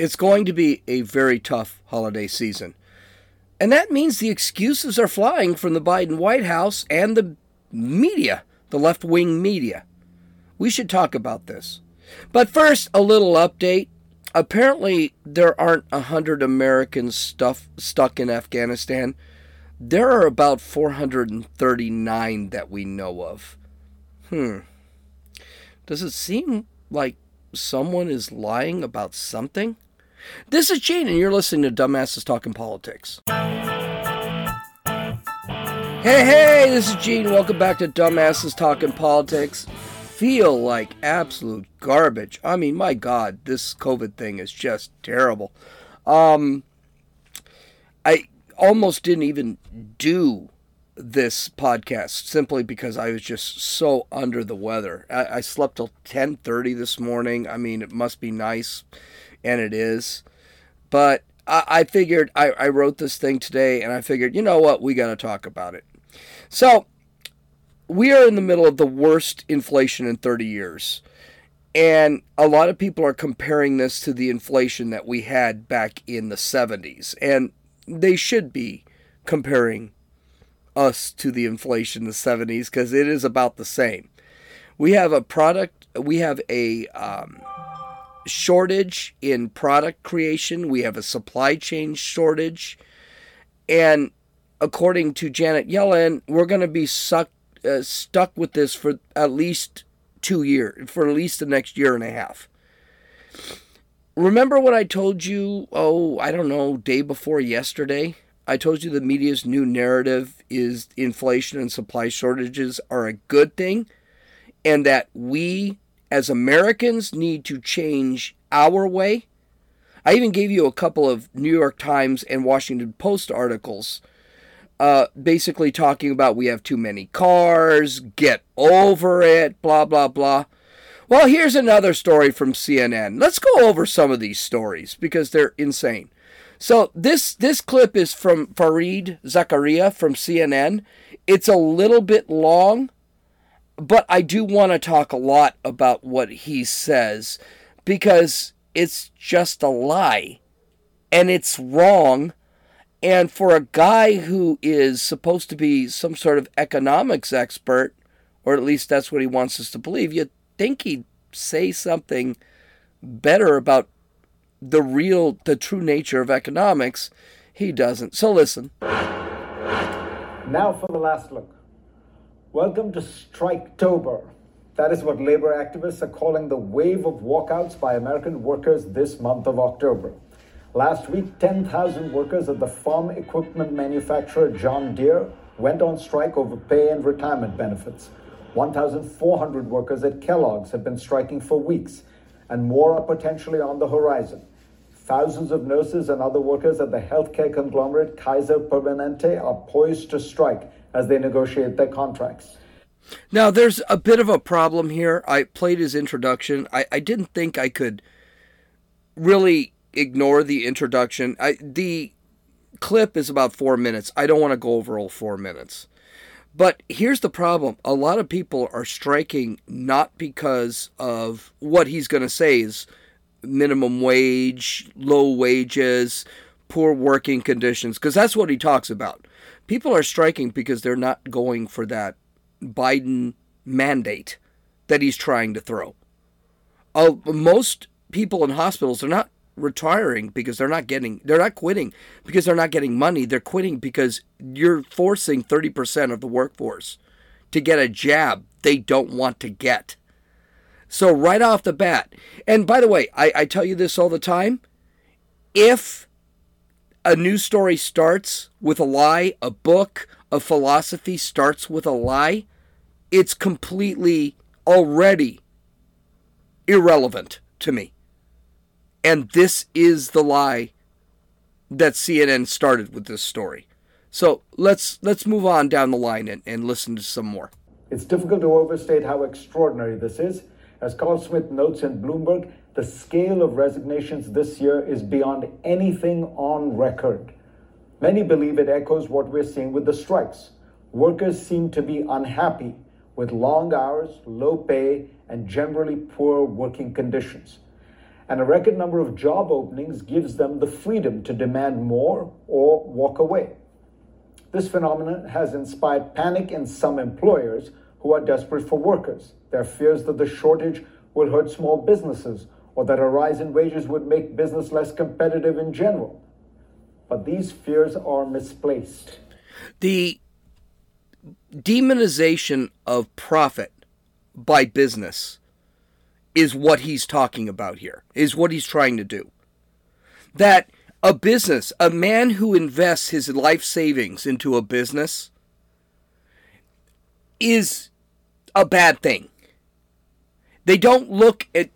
It's going to be a very tough holiday season. And that means the excuses are flying from the Biden White House and the media, the left wing media. We should talk about this. But first, a little update. Apparently, there aren't a hundred Americans stuff, stuck in Afghanistan. There are about 439 that we know of. Hmm. Does it seem like someone is lying about something? This is Gene, and you're listening to Dumbasses Talking Politics. Hey, hey, this is Gene. Welcome back to Dumbasses Talking Politics. Feel like absolute garbage. I mean, my God, this COVID thing is just terrible. Um, I almost didn't even do this podcast simply because I was just so under the weather. I, I slept till ten thirty this morning. I mean, it must be nice, and it is. But I, I figured I, I wrote this thing today, and I figured, you know what, we got to talk about it. So, we are in the middle of the worst inflation in 30 years. And a lot of people are comparing this to the inflation that we had back in the 70s. And they should be comparing us to the inflation in the 70s because it is about the same. We have a product, we have a um, shortage in product creation, we have a supply chain shortage. And according to Janet Yellen, we're going to be sucked, uh, stuck with this for at least two years, for at least the next year and a half. Remember what I told you, oh, I don't know, day before yesterday? I told you the media's new narrative is inflation and supply shortages are a good thing, and that we as Americans need to change our way. I even gave you a couple of New York Times and Washington Post articles uh, basically talking about we have too many cars, get over it, blah, blah, blah. Well, here's another story from CNN. Let's go over some of these stories because they're insane. So this this clip is from Fareed Zakaria from CNN. It's a little bit long, but I do want to talk a lot about what he says because it's just a lie and it's wrong and for a guy who is supposed to be some sort of economics expert, or at least that's what he wants us to believe, you'd think he'd say something better about the real, the true nature of economics. He doesn't. So listen. Now for the last look. Welcome to Striketober. That is what labor activists are calling the wave of walkouts by American workers this month of October. Last week, 10,000 workers at the farm equipment manufacturer John Deere went on strike over pay and retirement benefits. 1,400 workers at Kellogg's have been striking for weeks, and more are potentially on the horizon. Thousands of nurses and other workers at the healthcare conglomerate Kaiser Permanente are poised to strike as they negotiate their contracts. Now, there's a bit of a problem here. I played his introduction. I, I didn't think I could really ignore the introduction. I, the clip is about four minutes. I don't want to go over all four minutes. But here's the problem a lot of people are striking not because of what he's going to say is minimum wage, low wages, poor working conditions, because that's what he talks about. People are striking because they're not going for that Biden mandate that he's trying to throw. Uh, most people in hospitals are not retiring because they're not getting they're not quitting because they're not getting money they're quitting because you're forcing 30% of the workforce to get a jab they don't want to get so right off the bat and by the way I, I tell you this all the time if a news story starts with a lie a book a philosophy starts with a lie it's completely already irrelevant to me and this is the lie that CNN started with this story. So let's let's move on down the line and, and listen to some more. It's difficult to overstate how extraordinary this is. As Karl Smith notes in Bloomberg, the scale of resignations this year is beyond anything on record. Many believe it echoes what we're seeing with the strikes. Workers seem to be unhappy with long hours, low pay, and generally poor working conditions. and a record number of job openings gives them the freedom to demand more or walk away. This phenomenon has inspired panic in some employers who are desperate for workers. Their fears that the shortage will hurt small businesses or that a rise in wages would make business less competitive in general. But these fears are misplaced. The demonization of profit by business is what he's talking about here, is what he's trying to do. That a business, a man who invests his life savings into a business, is a bad thing. They don't look at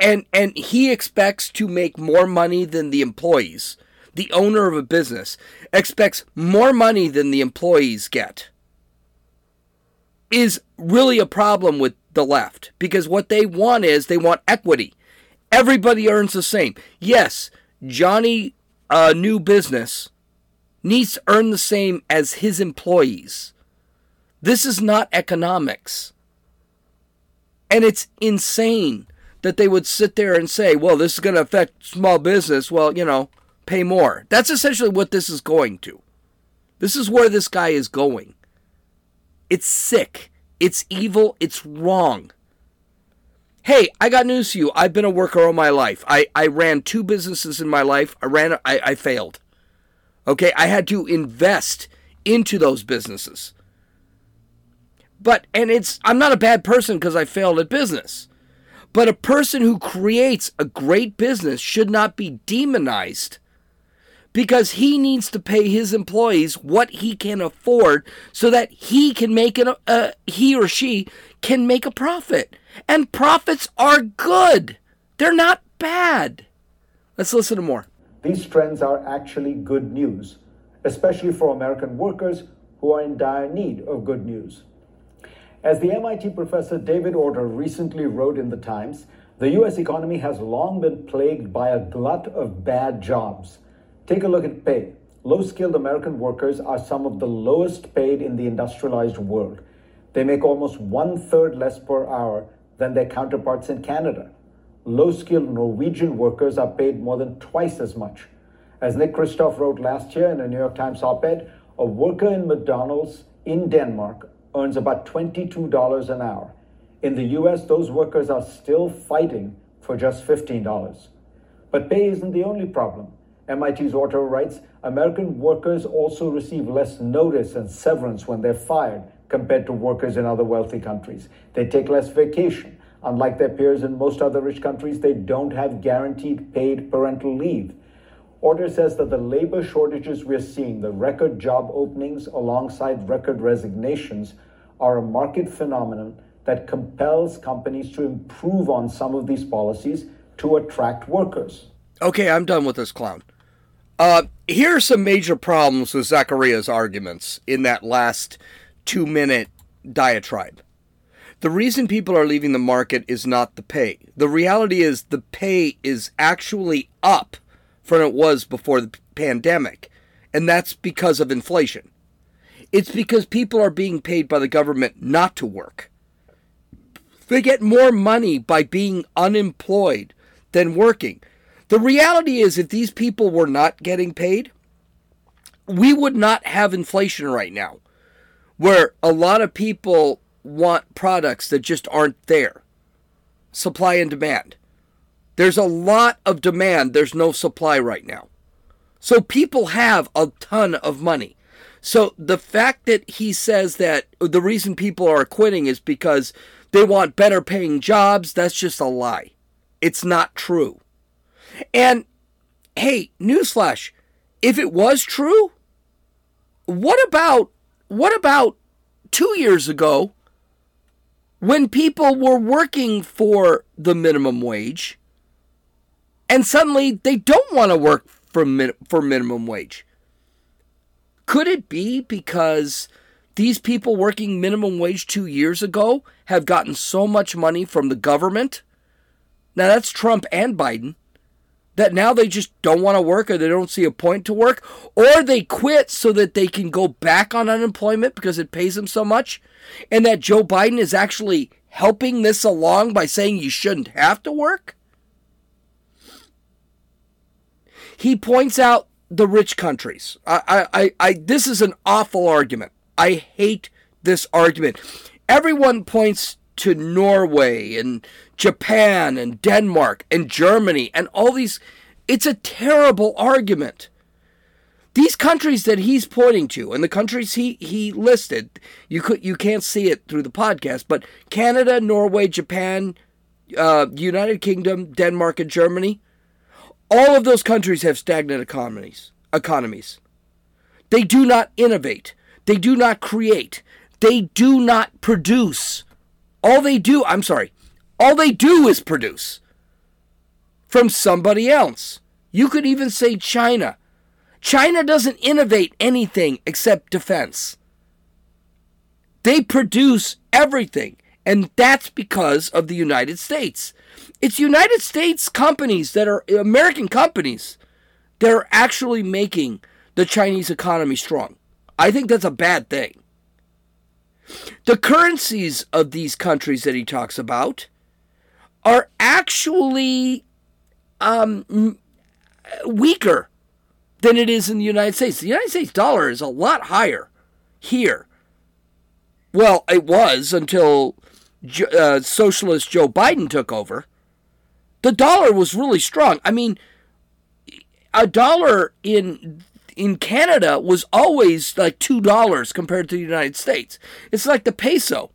and and he expects to make more money than the employees. The owner of a business expects more money than the employees get. Is really a problem with the left because what they want is they want equity. Everybody earns the same. Yes, Johnny, a new business, needs to earn the same as his employees. This is not economics. And it's insane that they would sit there and say, well, this is going to affect small business. Well, you know, pay more. That's essentially what this is going to. This is where this guy is going. It's sick. It's evil. It's wrong. Hey, I got news for you. I've been a worker all my life. I, I ran two businesses in my life. I ran I, I failed. Okay, I had to invest into those businesses. But and it's I'm not a bad person because I failed at business. But a person who creates a great business should not be demonized because he needs to pay his employees what he can afford so that he can make an uh, he or she can make a profit. And profits are good. They're not bad. Let's listen to more. These trends are actually good news, especially for American workers who are in dire need of good news. As the MIT professor David Autor recently wrote in The Times, the US economy has long been plagued by a glut of bad jobs. Take a look at pay. Low skilled American workers are some of the lowest paid in the industrialized world. They make almost one third less per hour than their counterparts in Canada. Low skilled Norwegian workers are paid more than twice as much. As Nick Kristof wrote last year in a New York Times op ed, a worker in McDonald's in Denmark earns about $22 an hour. In the US, those workers are still fighting for just $15. But pay isn't the only problem. MIT's Autor writes American workers also receive less notice and severance when they're fired compared to workers in other wealthy countries. They take less vacation. Unlike their peers in most other rich countries, they don't have guaranteed paid parental leave. Autor says that the labor shortages we're seeing, the record job openings alongside record resignations, are a market phenomenon that compels companies to improve on some of these policies to attract workers. Okay, I'm done with this clown. Uh, here are some major problems with Zakaria's arguments in that last two minute diatribe. The reason people are leaving the market is not the pay. The reality is the pay is actually up from it was before the pandemic. And that's because of inflation. It's because people are being paid by the government not to work. They get more money by being unemployed than working. The reality is, if these people were not getting paid, we would not have inflation right now, where a lot of people want products that just aren't there. Supply and demand. There's a lot of demand, there's no supply right now. So people have a ton of money. So the fact that he says that the reason people are quitting is because they want better paying jobs, that's just a lie. It's not true. And hey, newsflash, if it was true, what about what about 2 years ago when people were working for the minimum wage and suddenly they don't want to work for min- for minimum wage. Could it be because these people working minimum wage 2 years ago have gotten so much money from the government? Now that's Trump and Biden that now they just don't want to work or they don't see a point to work or they quit so that they can go back on unemployment because it pays them so much and that Joe Biden is actually helping this along by saying you shouldn't have to work? He points out the rich countries. I, I, I, this is an awful argument. I hate this argument. Everyone points to Norway and Japan and Denmark and Germany and all these. It's a terrible argument. These countries that he's pointing to and the countries he, he listed, you could you can't see it through the podcast, but Canada, Norway, Japan, uh, United Kingdom, Denmark, and Germany, all of those countries have stagnant economies. Economies. They do not innovate. They do not create. They do not produce. All they do, I'm sorry, all they do is produce from somebody else. You could even say China. China doesn't innovate anything except defense. They produce everything, and that's because of the United States. It's United States companies that are American companies that are actually making the Chinese economy strong. I think that's a bad thing. The currencies of these countries that he talks about are actually um, weaker than it is in the United States. The United States dollar is a lot higher here. Well, it was until uh, socialist Joe Biden took over. The dollar was really strong. I mean, a dollar in in Canada was always like two dollars compared to the United States. It's like the peso.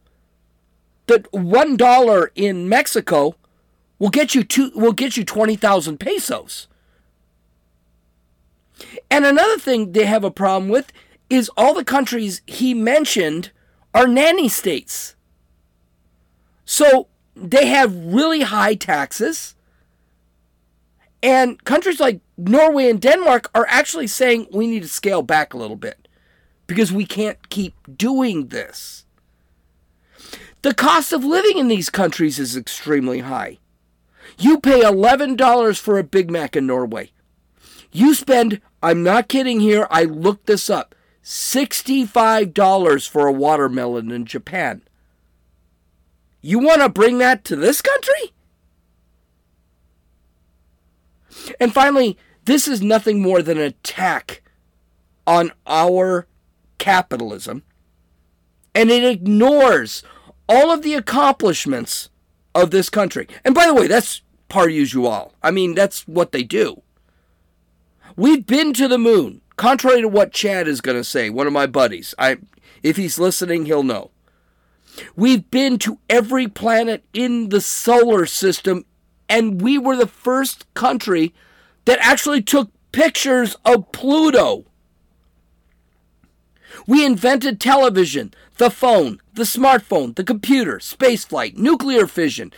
That one dollar in Mexico will get you two will get you twenty thousand pesos. And another thing they have a problem with is all the countries he mentioned are nanny states. So they have really high taxes. And countries like Norway and Denmark are actually saying we need to scale back a little bit because we can't keep doing this. The cost of living in these countries is extremely high. You pay $11 for a Big Mac in Norway. You spend, I'm not kidding here, I looked this up, $65 for a watermelon in Japan. You want to bring that to this country? And finally, this is nothing more than an attack on our capitalism, and it ignores all of the accomplishments of this country. And by the way, that's par usual. I mean, that's what they do. We've been to the moon, contrary to what Chad is going to say, one of my buddies. I, if he's listening, he'll know. We've been to every planet in the solar system, and we were the first country that actually took pictures of Pluto. We invented television, the phone, the smartphone, the computer, spaceflight, nuclear fission,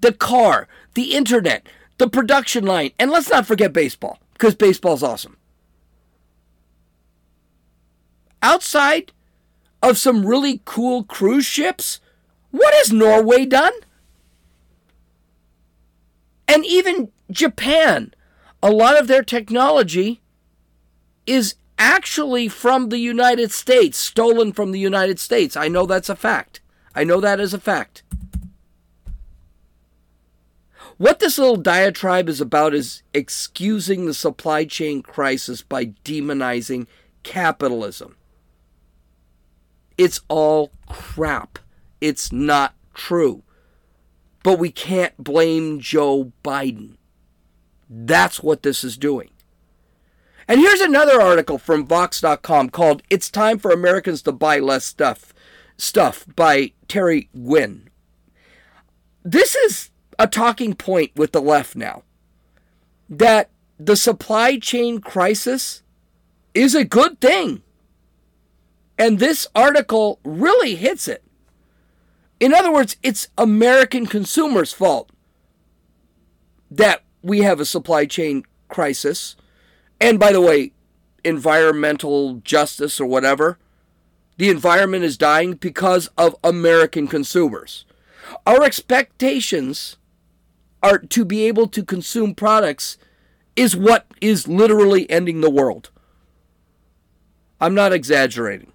the car, the internet, the production line, and let's not forget baseball, because baseball's awesome. Outside of some really cool cruise ships, what has Norway done? And even Japan, a lot of their technology is actually from the United States, stolen from the United States. I know that's a fact. I know that is a fact. What this little diatribe is about is excusing the supply chain crisis by demonizing capitalism. It's all crap. It's not true. But we can't blame Joe Biden. That's what this is doing. And here's another article from Vox.com called It's Time for Americans to Buy Less Stuff Stuff by Terry Nguyen. This is a talking point with the left now. That the supply chain crisis is a good thing. And this article really hits it. In other words, it's American consumers' fault that we have a supply chain crisis. And by the way, environmental justice or whatever, the environment is dying because of American consumers. Our expectations are to be able to consume products is what is literally ending the world. I'm not exaggerating.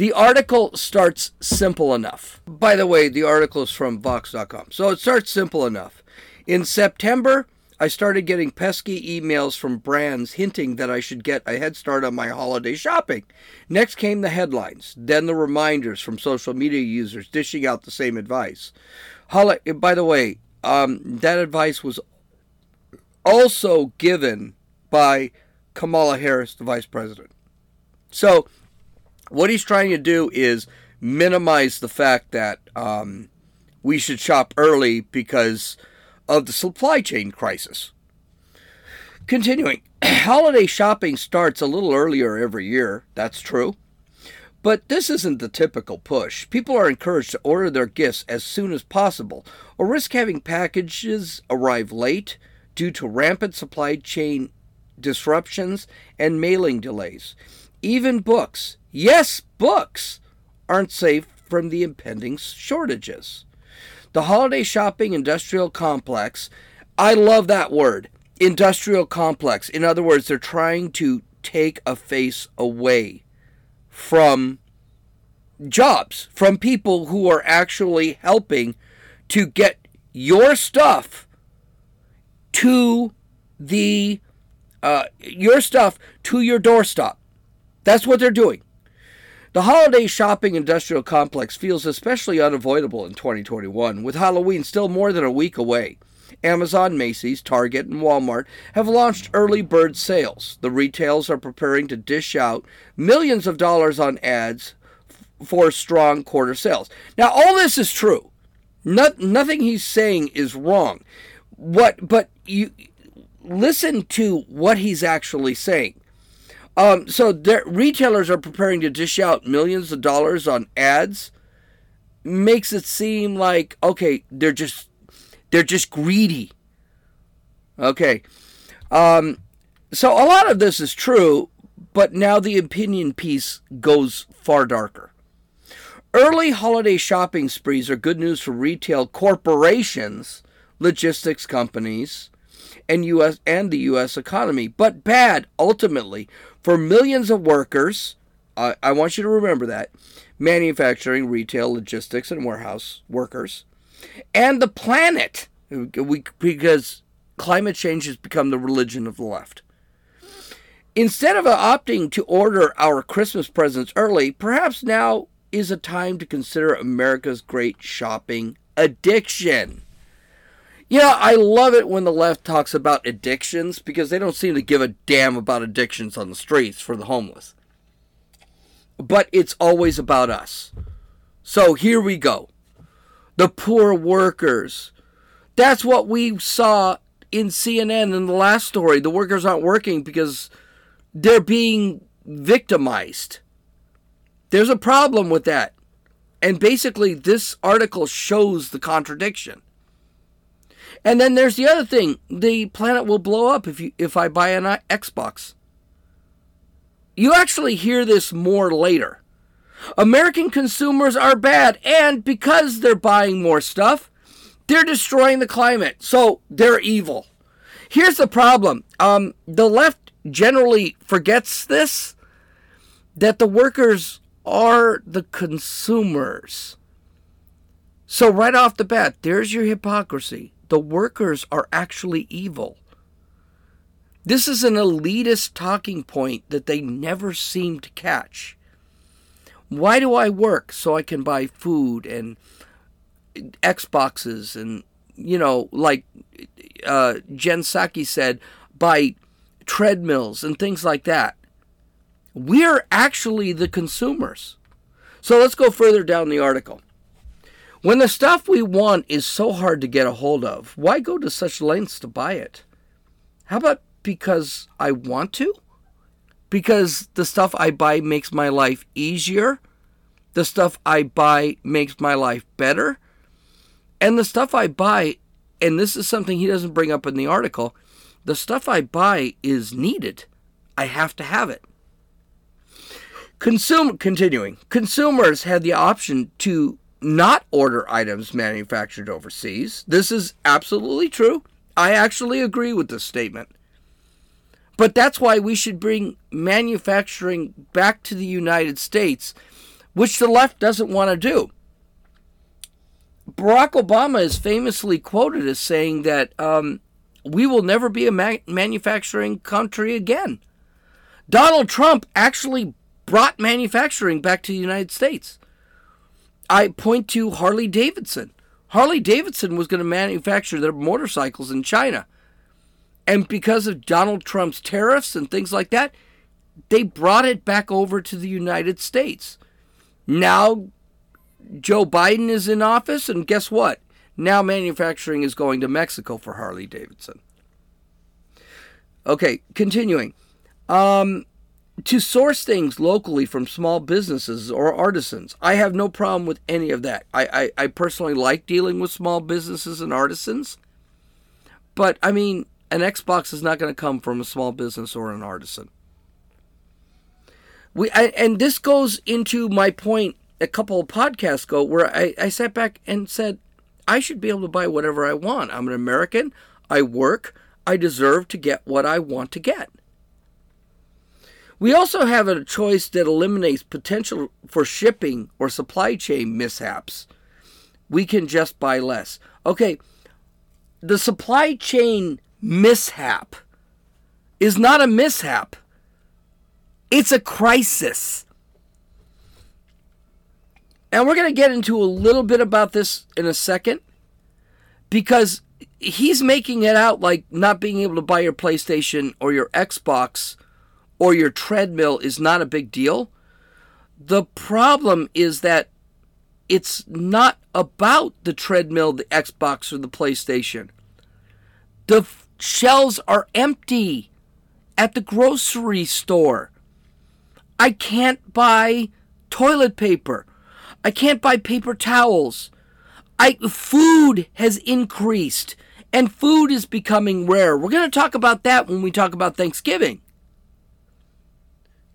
The article starts simple enough. By the way, the article is from Vox.com. So it starts simple enough. In September, I started getting pesky emails from brands hinting that I should get a head start on my holiday shopping. Next came the headlines, then the reminders from social media users dishing out the same advice. Hol- by the way, um, that advice was also given by Kamala Harris, the vice president. So, what he's trying to do is minimize the fact that um, we should shop early because of the supply chain crisis. Continuing, holiday shopping starts a little earlier every year, that's true. But this isn't the typical push. People are encouraged to order their gifts as soon as possible or risk having packages arrive late due to rampant supply chain disruptions and mailing delays. Even books, yes, books, aren't safe from the impending shortages. The holiday shopping industrial complex, I love that word, industrial complex. In other words, they're trying to take a face away from jobs, from people who are actually helping to get your stuff to the uh, your stuff to your doorstep. That's what they're doing. The holiday shopping industrial complex feels especially unavoidable in 2021, with Halloween still more than a week away. Amazon, Macy's, Target, and Walmart have launched early bird sales. The retails are preparing to dish out millions of dollars on ads for strong quarter sales. Now, all this is true. Not, nothing he's saying is wrong. What, but you listen to what he's actually saying. Um, so retailers are preparing to dish out millions of dollars on ads. Makes it seem like okay, they're just they're just greedy. Okay. Um, so a lot of this is true, but now the opinion piece goes far darker. Early holiday shopping sprees are good news for retail corporations, logistics companies, and US and the US economy, but bad ultimately for millions of workers. I want you to remember that manufacturing, retail, logistics, and warehouse workers and the planet we, because climate change has become the religion of the left. Instead of opting to order our Christmas presents early, perhaps now is a time to consider America's great shopping addiction. Know, I love it when the left talks about addictions because they don't seem to give a damn about addictions on the streets for the homeless. But it's always about us. So here we go the poor workers. That's what we saw in CNN in the last story. The workers aren't working because they're being victimized. There's a problem with that. And basically, this article shows the contradiction. And then there's the other thing: the planet will blow up if you if I buy an Xbox. You actually hear this more later. American consumers are bad, and because they're buying more stuff, they're destroying the climate. So they're evil. Here's the problem um, the left generally forgets this that the workers are the consumers. So, right off the bat, there's your hypocrisy. The workers are actually evil. This is an elitist talking point that they never seem to catch. Why do I work? So I can buy food and Xboxes and, you know, like uh, Jen Psaki said, buy treadmills and things like that. We're actually the consumers. So let's go further down the article. When the stuff we want is so hard to get a hold of, why go to such lengths to buy it? How about because I want to? because the stuff I buy makes my life easier. The stuff I buy makes my life better. And the stuff I buy, and this is something he doesn't bring up in the article, the stuff I buy is needed. I have to have it. Consume, continuing, consumers had the option to not order items manufactured overseas. This is absolutely true. I actually agree with this statement. But that's why we should bring manufacturing back to the United States, which the left doesn't want to do. Barack Obama is famously quoted as saying that um, we will never be a ma- manufacturing country again. Donald Trump actually brought manufacturing back to the United States. I point to Harley Davidson. Harley Davidson was going to manufacture their motorcycles in China. And because of Donald Trump's tariffs and things like that, they brought it back over to the United States. Now Joe Biden is in office, and guess what? Now manufacturing is going to Mexico for Harley Davidson. Okay, continuing. Um, to source things locally from small businesses or artisans. I have no problem with any of that. I, I, I personally like dealing with small businesses and artisans. But, I mean, an Xbox is not going to come from a small business or an artisan. We I, and this goes into my point a couple of podcasts ago where I, I sat back and said, I should be able to buy whatever I want. I'm an American. I work. I deserve to get what I want to get. We also have a choice that eliminates potential for shipping or supply chain mishaps. We can just buy less. Okay, the supply chain mishap is not a mishap, it's a crisis. And we're going to get into a little bit about this in a second because he's making it out like not being able to buy your PlayStation or your Xbox or your treadmill is not a big deal. The problem is that it's not about the treadmill, the Xbox, or the PlayStation. The f- shelves are empty at the grocery store. I can't buy toilet paper. I can't buy paper towels. I food has increased and food is becoming rare. We're going to talk about that when we talk about Thanksgiving.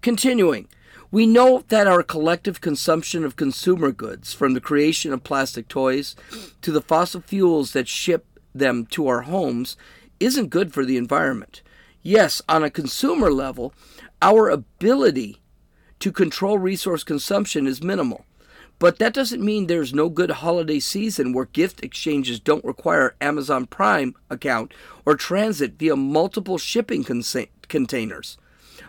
Continuing, we know that our collective consumption of consumer goods, from the creation of plastic toys to the fossil fuels that ship them to our homes, isn't good for the environment. Yes, on a consumer level, our ability to control resource consumption is minimal. But that doesn't mean there's no good holiday season where gift exchanges don't require Amazon Prime account or transit via multiple shipping containers.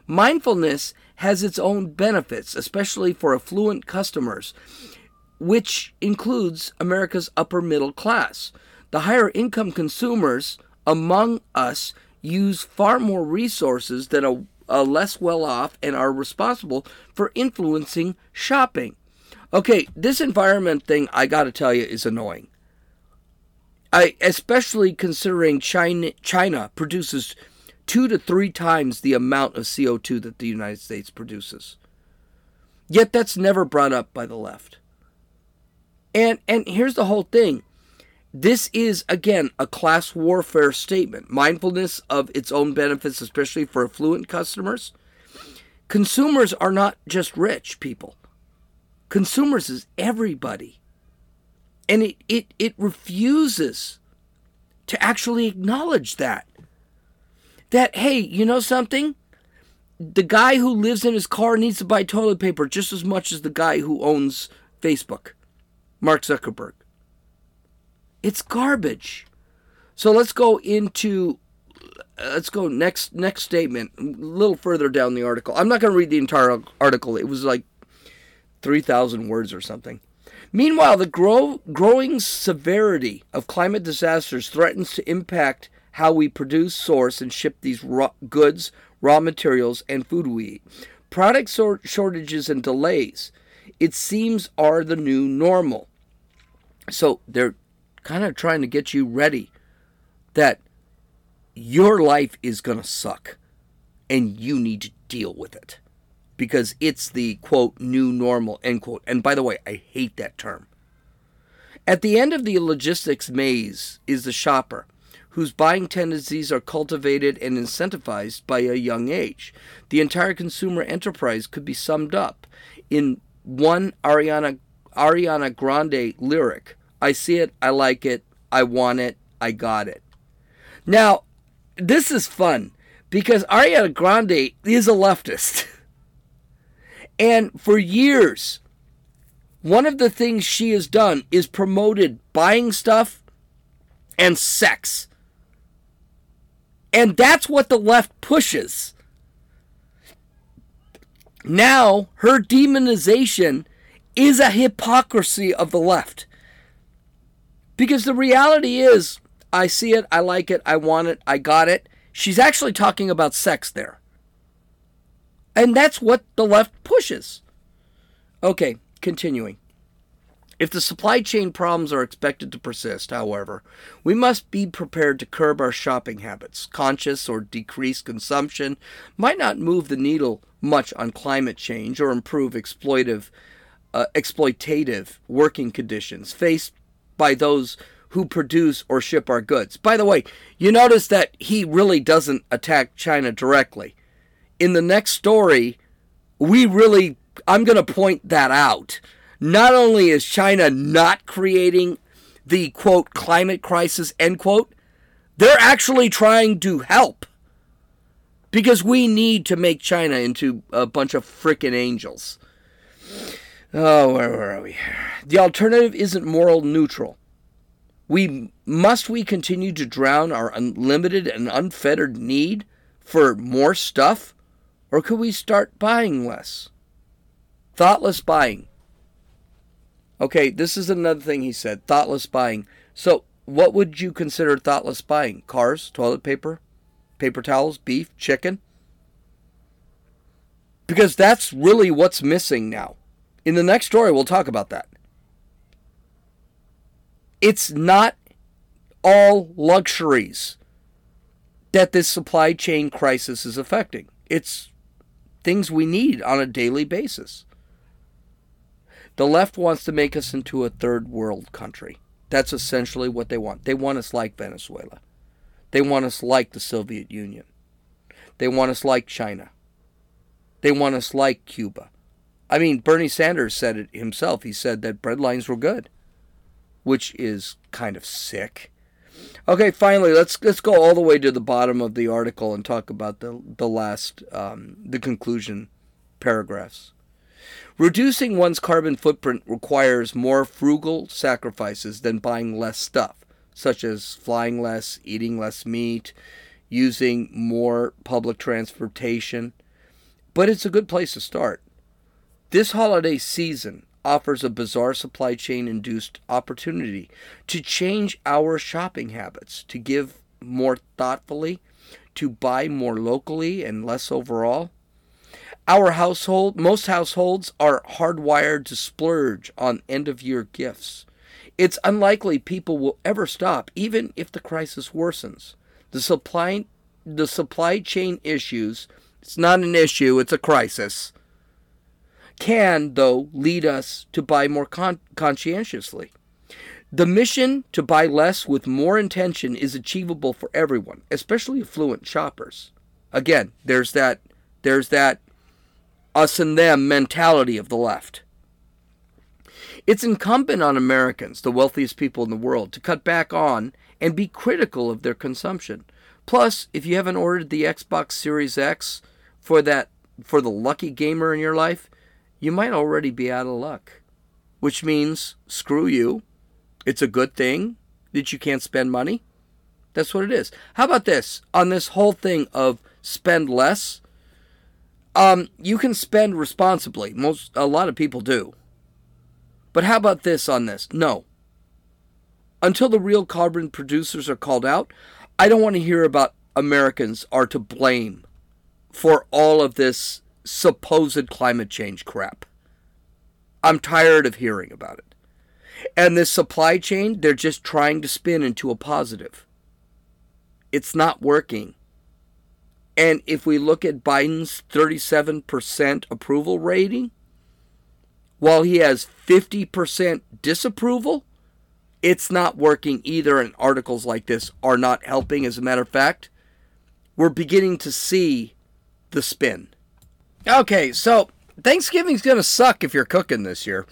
Mindfulness has its own benefits, especially for affluent customers, which includes America's upper middle class. The higher income consumers among us use far more resources than a, a less well off and are responsible for influencing shopping. Okay, this environment thing, I got to tell you, is annoying. I, especially considering China, China produces two to three times the amount of CO2 that the United States produces. Yet that's never brought up by the left. And and here's the whole thing. This is again a class warfare statement. Mindfulness of its own benefits, especially for affluent customers. Consumers are not just rich people. Consumers is everybody. And it, it, it refuses to actually acknowledge that. That, hey, you know something? The guy who lives in his car needs to buy toilet paper just as much as the guy who owns Facebook, Mark Zuckerberg. It's garbage. So let's go into uh, let's go next next statement a little further down the article. I'm not going to read the entire article. It was like 3,000 words or something. Meanwhile, the grow, growing severity of climate disasters threatens to impact how we produce, source, and ship these raw goods, raw materials, and food we eat. Product shortages and delays, it seems, are the new normal. So they're kind of trying to get you ready that your life is going to suck and you need to deal with it because it's the quote new normal end quote. And by the way, I hate that term. At the end of the logistics maze is the shopper, whose buying tendencies are cultivated and incentivized by a young age. The entire consumer enterprise could be summed up in one Ariana Ariana Grande lyric. I see it, I like it, I want it, I got it. Now, this is fun because Ariana Grande is a leftist. And for years, one of the things she has done is promoted buying stuff and sex. And that's what the left pushes. Now, her demonization is a hypocrisy of the left. Because the reality is, I see it, I like it, I want it, I got it. She's actually talking about sex there. And that's what the left pushes. Okay, continuing. If the supply chain problems are expected to persist, however, we must be prepared to curb our shopping habits. Conscious or decreased consumption might not move the needle much on climate change or improve exploitive, uh, exploitative working conditions faced by those who produce or ship our goods. By the way, you notice that he really doesn't attack China directly. In the next story, we really, I'm going to point that out. Not only is China not creating the quote climate crisis, end quote, they're actually trying to help. Because we need to make China into a bunch of freaking angels. Oh, where, where are we? The alternative isn't moral neutral. We must we continue to drown our unlimited and unfettered need for more stuff, or could we start buying less? Thoughtless buying. Okay, this is another thing he said thoughtless buying. So, what would you consider thoughtless buying? Cars, toilet paper, paper towels, beef, chicken? Because that's really what's missing now. In the next story, we'll talk about that it's not all luxuries that this supply chain crisis is affecting. It's things we need on a daily basis. The left wants to make us into a third world country. That's essentially what they want. They want us like Venezuela. They want us like the Soviet Union. They want us like China. They want us like Cuba. I mean, Bernie Sanders said it himself. He said that bread lines were good which is kind of sick. Okay, finally, let's let's go all the way to the bottom of the article and talk about the the last um, the conclusion paragraphs. Reducing one's carbon footprint requires more frugal sacrifices than buying less stuff, such as flying less, eating less meat, using more public transportation. But it's a good place to start. This holiday season, offers a bizarre supply chain induced opportunity to change our shopping habits, to give more thoughtfully, to buy more locally and less overall. Our household, most households are hardwired to splurge on end of year gifts. It's unlikely people will ever stop, even if the crisis worsens. The supply, the supply chain issues, it's not an issue, it's a crisis can, though, lead us to buy more con- conscientiously. The mission to buy less with more intention is achievable for everyone, especially affluent shoppers. Again, there's that there's that us and them mentality of the left. It's incumbent on Americans, the wealthiest people in the world, to cut back on and be critical of their consumption. Plus, if you haven't ordered the Xbox Series X for that for the lucky gamer in your life, you might already be out of luck. Which means, screw you. It's a good thing that you can't spend money. That's what it is. How about this? On this whole thing of spend less, um, you can spend responsibly. Most a lot of people do. But how about this on this? No. Until the real carbon producers are called out, I don't want to hear about Americans are to blame for all of this supposed climate change crap. I'm tired of hearing about it. And this supply chain, they're just trying to spin into a positive. It's not working. And if we look at Biden's 37% approval rating, while he has 50% disapproval, it's not working either. And articles like this are not helping. As a matter of fact, we're beginning to see the spin. Okay, so Thanksgiving's going to suck if you're cooking this year.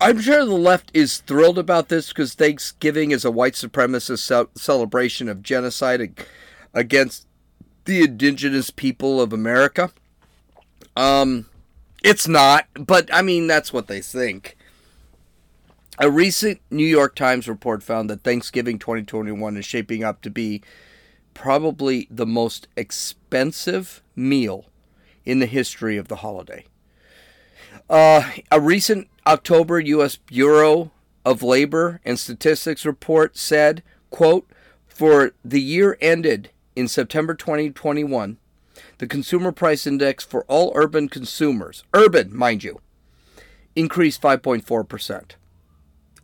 I'm sure the left is thrilled about this because Thanksgiving is a white supremacist ce- celebration of genocide against the indigenous people of America. Um, it's not, but I mean, that's what they think. A recent New York Times report found that Thanksgiving 2021 is shaping up to be probably the most expensive meal in the history of the holiday. Uh, a recent October U.S. Bureau of Labor and Statistics report said, quote, for the year ended in September 2021, the consumer price index for all urban consumers, urban, mind you, increased 5.4%.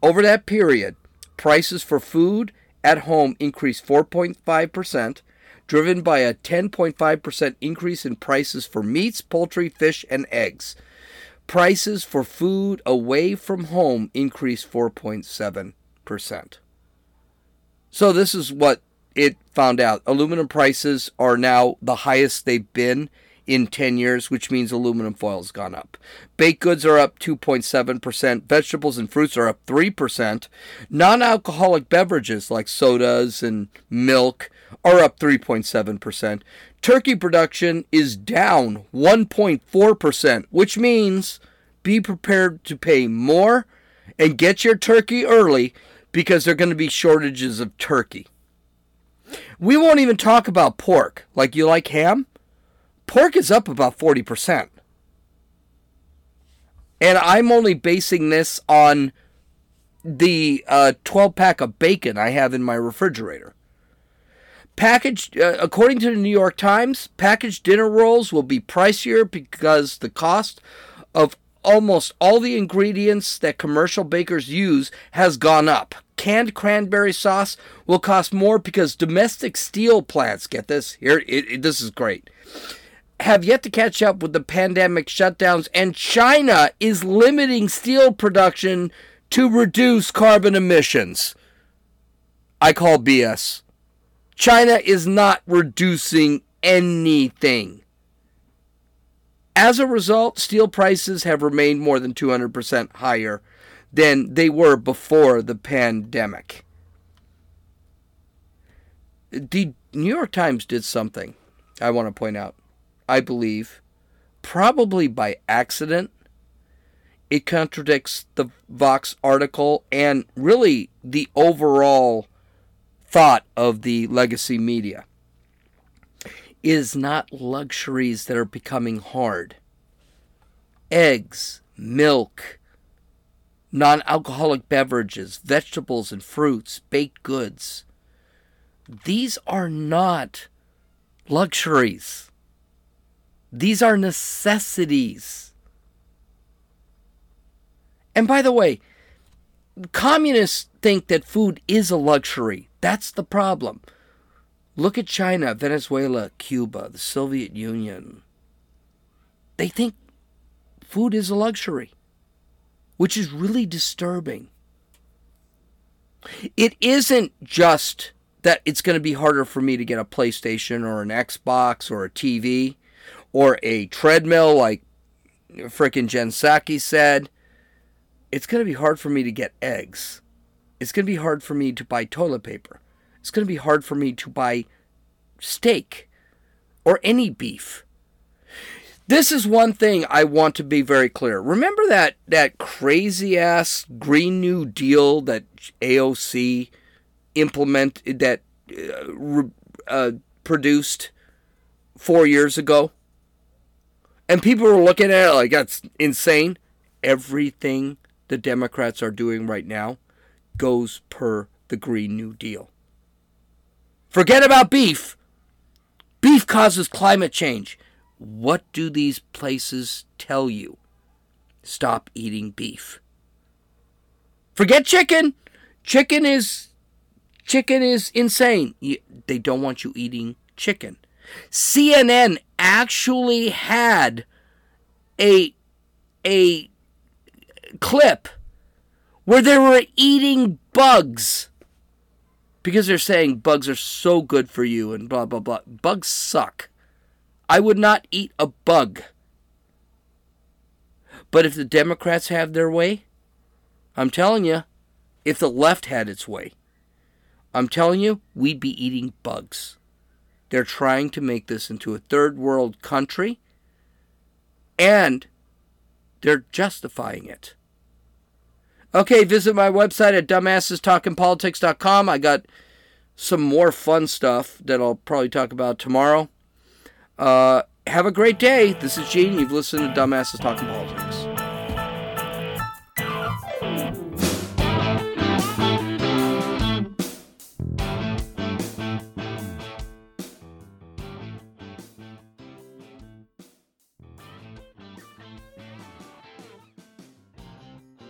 Over that period, prices for food at home increased 4.5%, driven by a 10.5% increase in prices for meats, poultry, fish, and eggs. Prices for food away from home increased 4.7%. So, this is what it found out. Aluminum prices are now the highest they've been in 10 years, which means aluminum foil has gone up. Baked goods are up 2.7%. Vegetables and fruits are up 3%. Non alcoholic beverages like sodas and milk are up 3.7%. Turkey production is down 1.4%, which means be prepared to pay more and get your turkey early because there are going to be shortages of turkey. We won't even talk about pork. Like you like ham? Pork is up about 40%. And I'm only basing this on the uh, 12 pack of bacon I have in my refrigerator. Packaged, uh, according to the New York Times, packaged dinner rolls will be pricier because the cost of almost all the ingredients that commercial bakers use has gone up. Canned cranberry sauce will cost more because domestic steel plants, get this, here, it, it, this is great, have yet to catch up with the pandemic shutdowns, and China is limiting steel production to reduce carbon emissions. I call BS. China is not reducing anything. As a result, steel prices have remained more than 200% higher than they were before the pandemic. The New York Times did something I want to point out. I believe, probably by accident. It contradicts the Vox article and really the overall thought of the legacy media is not luxuries that are becoming hard. Eggs, milk, non alcoholic beverages, vegetables and fruits, baked goods. These are not luxuries. These are necessities. And by the way, communists think that food is a luxury. That's the problem. Look at China, Venezuela, Cuba, the Soviet Union. They think food is a luxury, which is really disturbing. It isn't just that it's going to be harder for me to get a PlayStation or an Xbox or a TV or a treadmill like frickin' Jen Psaki said. It's going to be hard for me to get eggs. It's going to be hard for me to buy toilet paper it's going to be hard for me to buy steak or any beef. This is one thing I want to be very clear. Remember that that crazy ass Green New Deal that AOC implemented that uh, uh, produced four years ago, and people were looking at it like that's insane. Everything the Democrats are doing right now goes per the Green New Deal. Forget about beef. Beef causes climate change. What do these places tell you? Stop eating beef. Forget chicken. Chicken is chicken is insane. they don't want you eating chicken. CNN actually had a a clip where they were eating bugs because they're saying bugs are so good for you and blah, blah, blah. Bugs suck. I would not eat a bug. But if the Democrats have their way, I'm telling you, if the left had its way, I'm telling you, we'd be eating bugs. They're trying to make this into a third world country, and they're justifying it. Okay, visit my website at dumbassestalkingpolitics.com. I got some more fun stuff that I'll probably talk about tomorrow. Uh, have a great day. This is Gene. You've listened to Dumbasses Talking Politics.